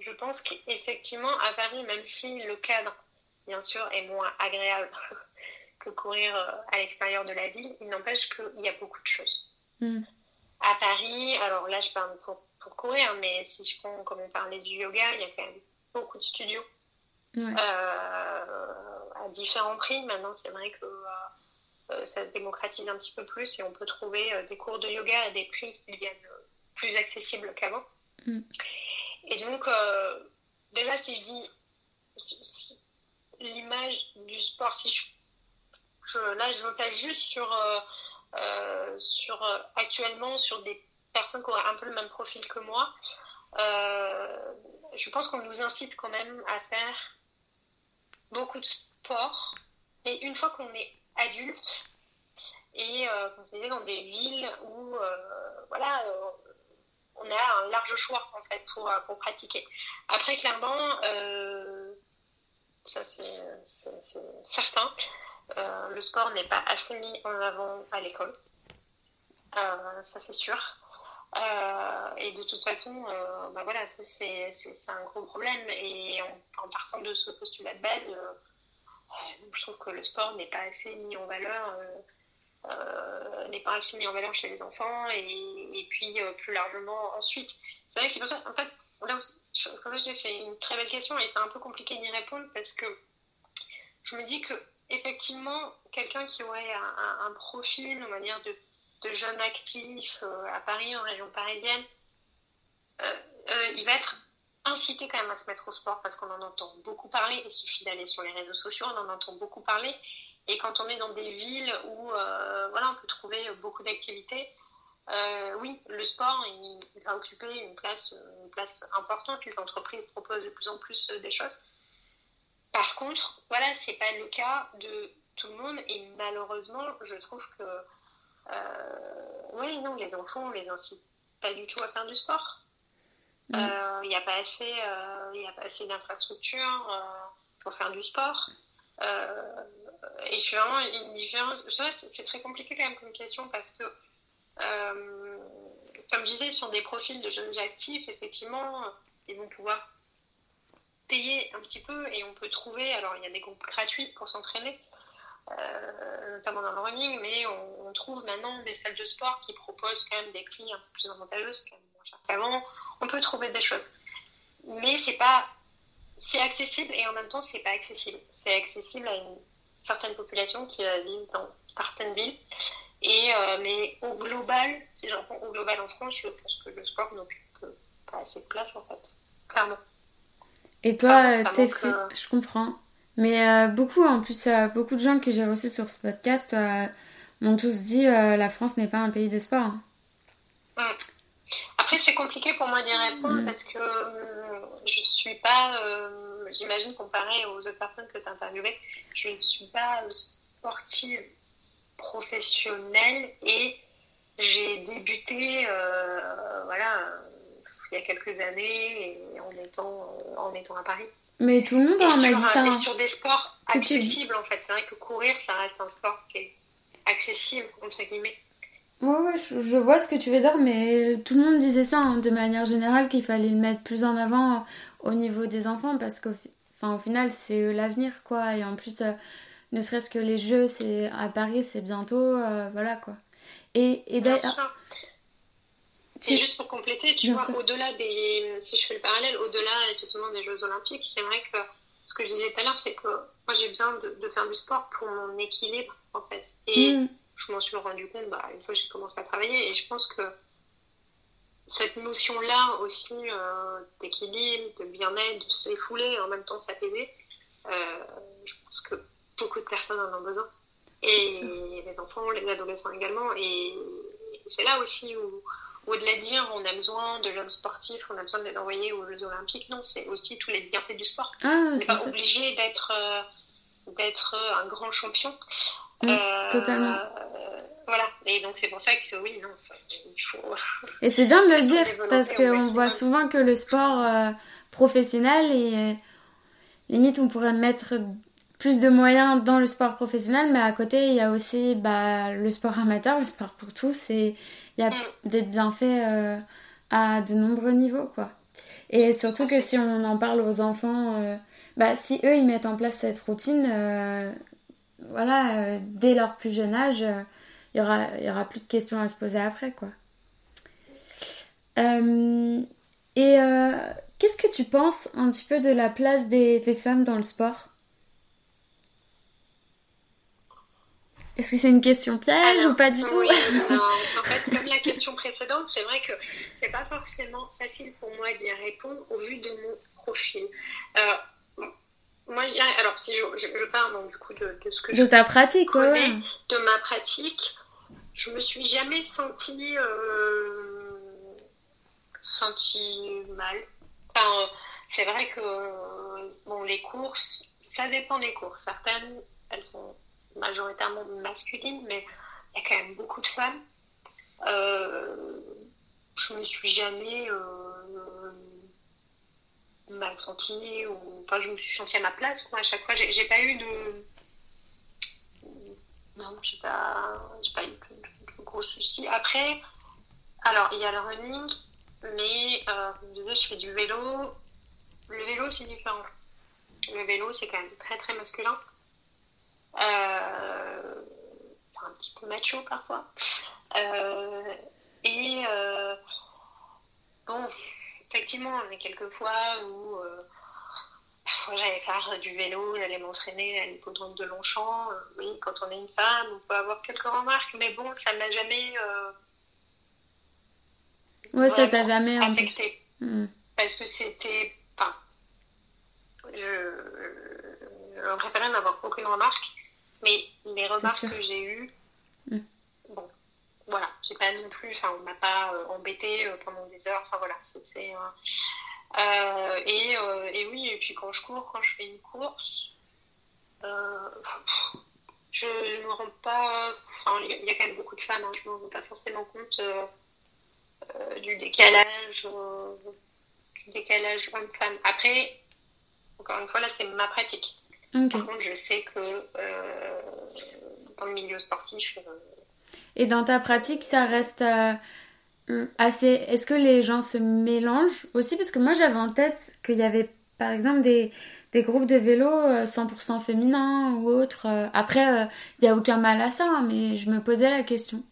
je pense qu'effectivement, à Paris, même si le cadre, bien sûr, est moins agréable que courir euh, à l'extérieur de la ville, il n'empêche qu'il y a beaucoup de choses. Hmm. À Paris, alors là, je parle pour, pour, courir, mais si je prends, comme on parlait du yoga, il y a quand même beaucoup de studios euh, à différents prix. Maintenant, c'est vrai que euh, ça se démocratise un petit peu plus et on peut trouver des cours de yoga à des prix qui deviennent plus accessibles qu'avant. Hmm. Et donc, euh, déjà, si je dis l'image du sport, si je, là, je me place juste sur, euh, euh, sur actuellement sur des personnes qui auraient un peu le même profil que moi. je pense qu'on nous incite quand même à faire beaucoup de sport. Et une fois qu'on est adulte et qu'on est dans des villes où, voilà, on a un large choix en euh, pour pratiquer. Après, clairement, euh, ça c'est certain, euh, le sport n'est pas assez mis en avant à l'école. ça c'est sûr. et de toute façon, bah voilà, c'est un gros problème. Et en, partant de ce postulat de base, je trouve que le sport n'est pas assez mis en valeur euh, n'est pas assez mis en valeur chez les enfants et, puis euh, plus largement ensuite. C'est vrai que c'est pour ça, en fait, là c'est une très belle question et c'est un peu compliqué d'y répondre parce que je me dis que effectivement, quelqu'un qui aurait un, profil, on va dire, de, de jeune actif euh, à Paris, en région parisienne, il va être incité quand même à se mettre au sport parce qu'on en entend beaucoup parler. Il suffit d'aller sur les réseaux sociaux, on en entend beaucoup parler. Et quand on est dans des villes où euh, voilà, on peut trouver beaucoup d'activités, euh, oui, le sport il, va occuper une place, une place importante. Les entreprises proposent de plus en plus des choses. Par contre, voilà, c'est pas le cas de tout le monde et malheureusement, je trouve que euh, oui, non, les enfants, on les incite pas du tout à faire du sport. Mm. Il n'y a pas assez, il a pas assez d'infrastructures pour faire du sport. Et je suis vraiment une différence. C'est très compliqué quand même comme question parce que, euh, comme je disais, sur des profils de jeunes actifs, effectivement, ils vont pouvoir payer un petit peu et on peut trouver. Alors, il y a des groupes gratuits pour s'entraîner, euh, notamment dans le running, mais on, trouve maintenant des salles de sport qui proposent quand même des prix un peu plus avantageux, c'est quand même moins cher qu'avant. On peut trouver des choses. Mais c'est pas. C'est accessible et en même temps, c'est pas accessible. C'est accessible à une certaines populations qui euh, vivent dans certaines villes. Et, euh, mais au global, si j'en prends au global en France, je pense que le sport n'occupe pas assez de place en fait, clairement. Et toi, t'es fait... Euh, je comprends. Mais beaucoup, en plus, beaucoup de gens que j'ai reçus sur ce podcast m'ont tous dit la France n'est pas un pays de sport. Hein. Après, c'est compliqué pour moi d'y répondre parce que je suis pas j'imagine, comparé aux autres personnes que tu as interviewées, je ne suis pas sportive professionnelle et j'ai débuté euh, voilà, il y a quelques années en étant, en étant à Paris. Mais tout le monde en a dit ça. Et sur des sports accessibles en fait. C'est vrai que courir, ça reste un sport qui est accessible, entre guillemets. Ouais, ouais, je, vois ce que tu veux dire, mais tout le monde disait ça hein, de manière générale qu'il fallait le mettre plus en avant au niveau des enfants parce qu'au enfin, au final, c'est l'avenir, quoi. Et en plus, euh, ne serait-ce que les jeux, c'est à Paris, c'est bientôt, euh, voilà, quoi. Et, et d'ailleurs. Tu... juste pour compléter, tu vois, au-delà des. Si je fais le parallèle, au-delà effectivement des Jeux Olympiques, c'est vrai que ce que je disais tout à l'heure, c'est que moi j'ai besoin de, faire du sport pour mon équilibre, en fait. Et mm. Je m'en suis rendu compte bah, une fois que j'ai commencé à travailler, et je pense que cette notion-là aussi euh, d'équilibre, de bien-être, de s'effouler en même temps s'apaiser, euh, je pense que beaucoup de personnes en ont besoin. Et les enfants, les adolescents également. Et c'est là aussi où, au-delà de dire on a besoin de jeunes sportifs, on a besoin de les envoyer aux Jeux Olympiques, non, c'est aussi tous les bienfaits du sport. Ah, on n'est pas obligé d'être euh, d'être un grand champion. Mmh, totalement. Voilà, et donc c'est pour ça que oui, non, il faut. Et c'est bien de le dire parce qu'on voit souvent que le sport euh, professionnel et euh, limite on pourrait mettre plus de moyens dans le sport professionnel, mais à côté, il y a aussi bah, le sport amateur, le sport pour tous, et il y a mm. des bienfaits à de nombreux niveaux, quoi. Et surtout que si on en parle aux enfants, bah, si eux, ils mettent en place cette routine, euh, voilà, dès leur plus jeune âge, il y aura, y aura plus de questions à se poser après, quoi. et qu'est-ce que tu penses un petit peu de la place des, des femmes dans le sport? Est-ce que c'est une question piège ou pas du tout? oui, En fait, comme la question précédente, c'est vrai que c'est pas forcément facile pour moi d'y répondre au vu de mon profil. Euh, moi, je dirais, alors si je, je, parle donc, du coup de, de ce que de ta pratique, connais, de ma pratique, je me suis jamais sentie euh, sentie mal. Enfin, c'est vrai que bon, les courses, ça dépend des courses. Certaines, elles sont majoritairement masculine, mais il y a quand même beaucoup de femmes. Euh, je me suis jamais euh, mal sentie ou enfin je me suis sentie à ma place quoi à chaque fois. J'ai pas eu de non j'ai pas j'ai pas eu de, gros soucis. Après alors il y a le running mais euh, je fais du vélo. Le vélo c'est différent. Le vélo c'est quand même très très masculin. Euh, c'est un petit peu macho parfois. Euh, et euh, bon, effectivement, il y a quelques fois où j'allais faire du vélo, j'allais m'entraîner à l'hippodrome de Longchamp. oui, quand on est une femme, on peut avoir quelques remarques, mais bon, ça m'a jamais. ouais, ça t'a jamais affecté. Hmm. Parce que c'était. Enfin, je, je préférais n'avoir aucune remarque mais les remarques que j'ai eues, mm. Voilà, j'ai pas non plus, enfin, on m'a pas euh, embêté euh, pendant des heures, enfin voilà, c'était. Euh, et, et, oui, et puis quand je cours, quand je fais une course, je ne me rends pas. Enfin, il y a quand même beaucoup de femmes, hein, je ne me rends pas forcément compte du décalage, du décalage homme-femme. Après, encore une fois, là, c'est ma pratique. Par contre, je sais que euh, dans le milieu sportif. Euh, Et dans ta pratique, ça reste euh, assez. Est-ce que les gens se mélangent aussi? Parce que moi, j'avais en tête qu'il y avait, par exemple, des, des groupes de vélo 100% féminins ou autres. Après, il n'y a aucun mal à ça, hein, mais je me posais la question.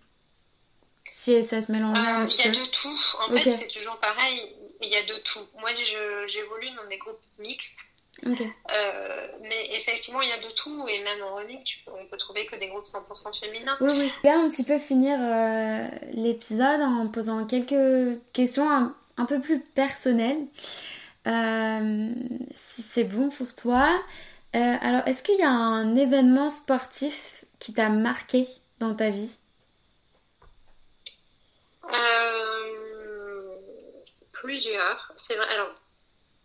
Si ça se un peu. Il y a de tout. En fait, c'est toujours pareil. Il y a de tout. Moi, j'évolue dans des groupes mixtes. Euh, mais effectivement, il y a de tout, et même en running, tu peux, on peut trouver que des groupes 100% féminins. Oui, oui. Là, un petit peu finir euh, l'épisode en posant quelques questions un, peu plus personnelles. Euh, si c'est bon pour toi. alors, est-ce qu'il y a un événement sportif qui t'a marqué dans ta vie? Plusieurs. C'est vrai. Alors,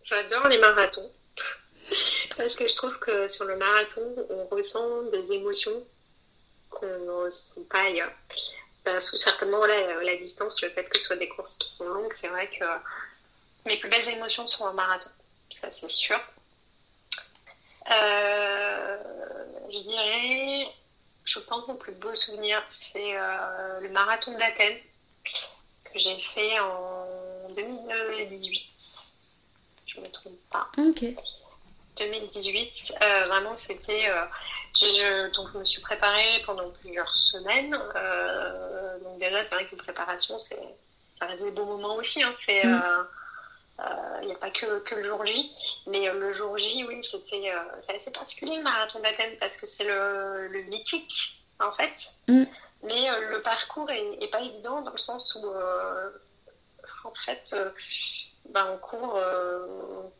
j'adore les marathons. Parce que je trouve que sur le marathon, on ressent des émotions qu'on ne ressent pas ailleurs. Parce que certainement, la, la distance, le fait que ce soit des courses qui sont longues, c'est vrai que mes plus belles émotions sont au marathon. Ça, c'est sûr. Euh, je dirais, je pense que mon plus beau souvenir, c'est euh, le marathon d'Athènes que j'ai fait en 2018. Je ne me trompe pas. Ok. 2018, euh, vraiment, c'était. Euh, je, donc, je me suis préparée pendant plusieurs semaines. Euh, donc, déjà, c'est vrai que la préparation, c'est, ça reste des bons moments aussi. Hein, c'est. Mm. Il n'y a pas que, que, le jour J, mais le jour J, oui, c'était c'est assez particulier le marathon d'Athènes parce que c'est le, le mythique en fait, mm. mais le parcours est, est, pas évident dans le sens où en fait bah, on court, euh,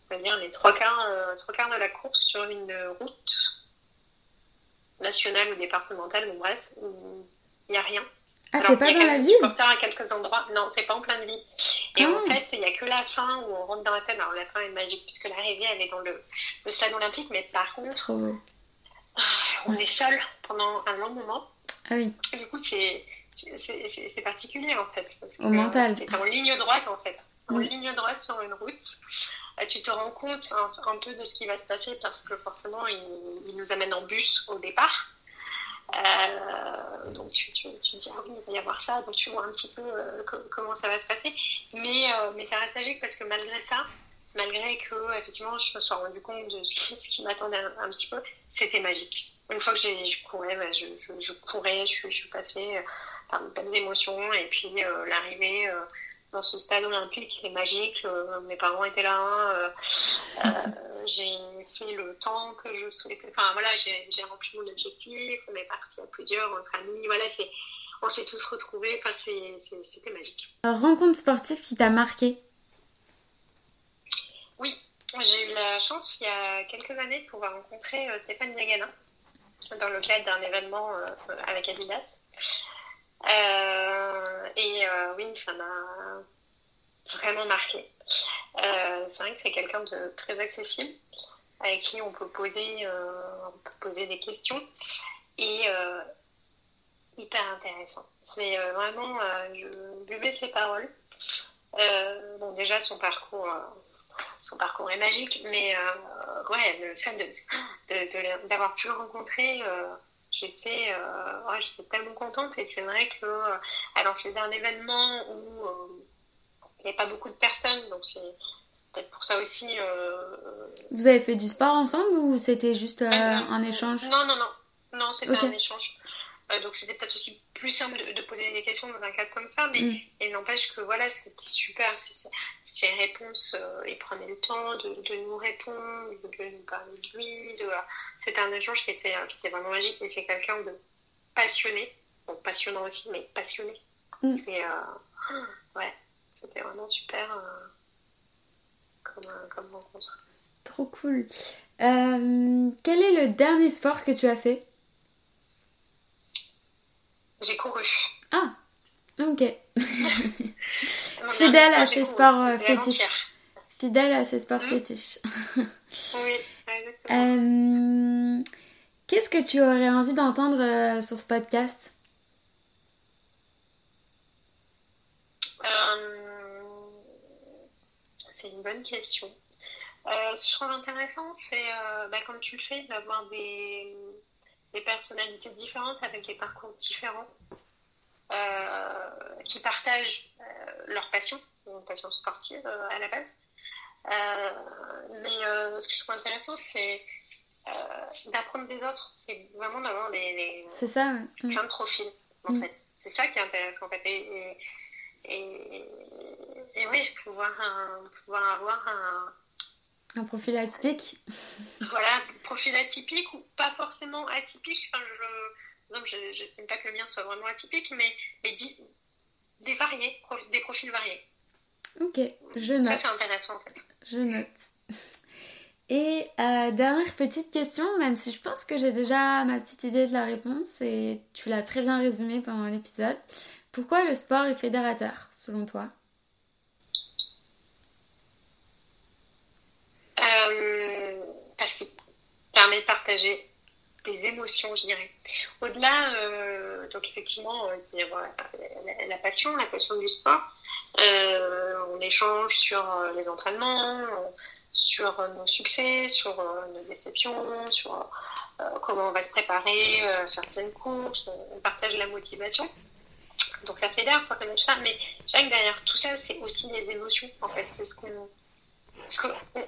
on va dire, les trois quarts, euh, trois quarts de la course sur une route nationale ou départementale, ou bref, il n'y a rien. Ah, t'es pas dans la ville à quelques endroits. Non, c'est pas en pleine ville. Et en ah. fait, il n'y a que la fin où on rentre dans la tête. Alors, la fin est magique puisque l'arrivée, elle est dans le, le stade olympique. Mais par contre, ah, on est seul pendant un long moment. Ah oui. Et du coup, c'est, c'est, particulier en fait. Au mental. C'est en ligne droite en fait. En ligne droite sur une route, tu te rends compte un, peu de ce qui va se passer parce que forcément, il, nous amène en bus au départ. Euh, donc tu, tu, tu, dis, ah oui, il va y avoir ça, donc tu vois un petit peu euh, comment ça va se passer. Mais, euh, mais ça reste magique parce que malgré ça, malgré que effectivement je me sois rendu compte de ce qui, m'attendait un, petit peu, c'était magique. Une fois que j'ai, je courais, bah, je, je, courais, je, suis passée par une belles émotions et puis l'arrivée dans ce stade olympique c'est magique. mes parents étaient là. Hein, euh, j'ai fait le temps que je souhaitais. Enfin voilà, j'ai rempli mon objectif. On est parti à plusieurs entre amis. Voilà, c'est on s'est tous retrouvés. Enfin, c'était magique. rencontre sportive qui t'a marqué? Oui, j'ai eu la chance il y a quelques années de pouvoir rencontrer euh, Stéphane Diagana dans le cadre d'un événement euh, avec Adidas. Euh, et euh, oui, ça m'a vraiment marqué. Euh, c'est vrai que c'est quelqu'un de très accessible, avec qui on peut poser, on peut poser des questions et hyper intéressant. C'est vraiment, je buvais ses paroles. bon, déjà son parcours, son parcours est magique, mais ouais, le fait de, d'avoir pu le rencontrer j'étais euh, j'étais tellement contente. Et c'est vrai que euh, alors c'est un événement où euh, il n'y a pas beaucoup de personnes donc c'est peut-être pour ça aussi vous avez fait du sport ensemble ou c'était juste un échange? non non non. Non c'était un échange donc c'était peut-être aussi plus simple de, poser des questions dans un cadre comme ça mais mm. il n'empêche que voilà c'était super ses réponses, euh, il prenait le temps de, nous répondre, de, nous parler de lui. De, c'était un échange qui était, qui était vraiment magique. Et c'est quelqu'un de passionné, bon, passionnant aussi, mais passionné. Mm. Et, euh, ouais, c'était vraiment super euh, comme, comme rencontre. Trop cool. quel est le dernier sport que tu as fait? J'ai couru. Ah, Ok. Fidèle à ses sports fétiches. Fidèle à ses sports fétiches. oui, exactement. Euh, qu'est-ce que tu aurais envie d'entendre euh, sur ce podcast? Euh, C'est une bonne question. ce que je trouve intéressant, c'est, bah, comme tu le fais, d'avoir des, des personnalités différentes avec des parcours différents. Euh, qui partagent euh, leur passion, une passion sportive euh, à la base. mais ce que je trouve intéressant, c'est d'apprendre des autres et vraiment d'avoir des, c'est ça plein de profils en mm. fait c'est ça qui est intéressant en fait et, et, et, oui pouvoir, pouvoir avoir un un profil atypique voilà profil atypique ou pas forcément atypique enfin, je je n'estime pas que le mien soit vraiment atypique, mais, mais des variés, des profils variés. Ok, je note. Ça, c'est intéressant en fait. Je note. Et euh, dernière petite question, même si je pense que j'ai déjà ma petite idée de la réponse et tu l'as très bien résumé pendant l'épisode. Pourquoi le sport est fédérateur, selon toi? Parce qu'il permet de partager des émotions, je dirais. Au-delà, euh, donc effectivement, euh, la, passion, la passion du sport. Euh, on échange sur les entraînements, sur nos succès, sur nos déceptions, sur comment on va se préparer certaines courses. On partage la motivation. Donc ça fédère forcément tout ça, mais chaque derrière tout ça, c'est aussi les émotions. En fait, c'est ce qu'on,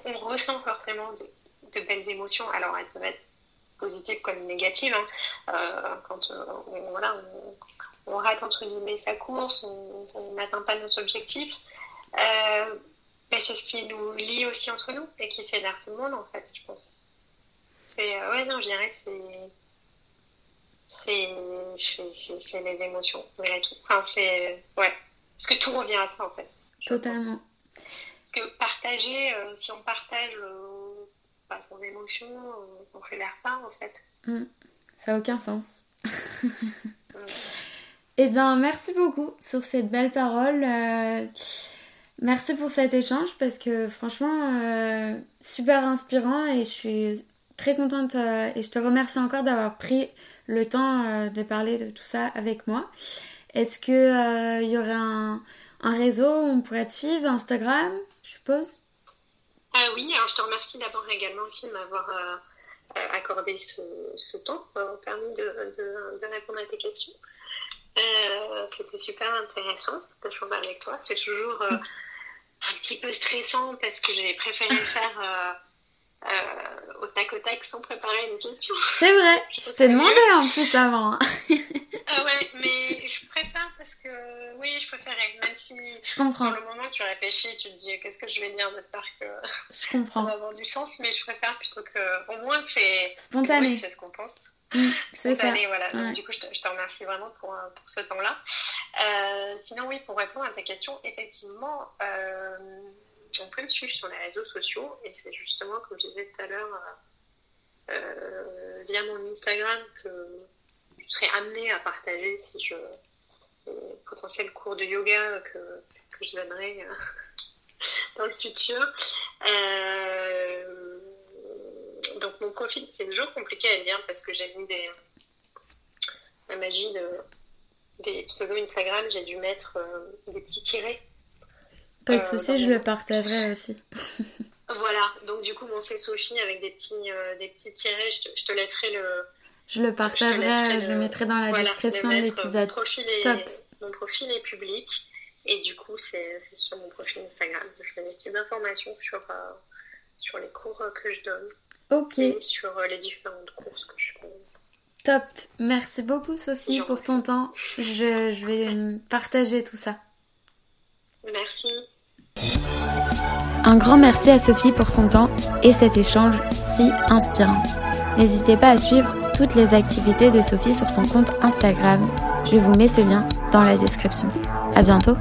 on, ressent forcément de, belles émotions. Alors elles peuvent être positive comme négative. Hein. Euh, quand euh, on, voilà, on, rate entre guillemets sa course, on n'atteint pas notre objectif. Euh, c'est ce qui nous lie aussi entre nous et qui fait tout le monde en fait, je pense. Et ouais, non, je dirais c'est c'est les émotions, tout. Enfin, c'est. Ouais. Parce que tout revient à ça, en fait. Totalement. Que partager, si on partage pas son émotion, on fait l'air pas en fait. Mm. Ça n'a aucun sens. Eh bien, merci beaucoup sur cette belle parole. Euh, merci pour cet échange parce que franchement, euh, super inspirant et je suis très contente euh, et je te remercie encore d'avoir pris le temps de parler de tout ça avec moi. Est-ce qu'il il y aurait un, un réseau où on pourrait te suivre, Instagram, je suppose ah Oui, alors je te remercie d'abord également aussi de m'avoir accordé ce, ce temps, permis de, de, de, répondre à tes questions. C'était super intéressant d'échanger avec toi. C'est toujours un petit peu stressant parce que j'ai préféré faire euh, au tac au tac sans préparer une question. C'est vrai, je, t'ai demandé en plus avant. ah ouais, mais que oui, je préférais. Même si je comprends. sur le moment tu réfléchis, tu te dis qu'est-ce que je vais dire, j'espère que je comprends. ça va avoir du sens, mais je préfère plutôt que. Au moins, c'est spontané. c'est ce qu'on pense. Mm, c'est ça. Voilà. Donc, du coup, je te, je te, remercie vraiment pour, pour ce temps-là. Euh, sinon, oui, pour répondre à ta question, effectivement, euh, on peut me suivre sur les réseaux sociaux et c'est justement, comme je disais tout à l'heure, euh, euh, via mon Instagram que je serai amenée à partager si je les potentiels cours de yoga que, que je donnerai euh, dans le futur. donc mon profil, c'est toujours compliqué à dire parce que j'ai mis des la magie de, des pseudo Instagram, j'ai dû mettre des petits tirets pas de euh, soucis, je le partagerai aussi. voilà, donc du coup, bon, c'est Sophie avec des petits, euh, des petits tirets. Je te, laisserai le. Je le partagerai, je, le... mettrai dans la description de l'épisode. Top. mon profil est public et du coup, c'est sur mon profil Instagram. Je mets des petites informations sur, euh, sur les cours que je donne. Ok. Et sur les différentes courses que je fais. Top. Merci beaucoup, Sophie, pour ton temps. Je, je vais partager tout ça. Merci. Un grand merci à Sophie pour son temps et cet échange si inspirant. N'hésitez pas à suivre toutes les activités de Sophie sur son compte Instagram. Je vous mets ce lien dans la description. À bientôt!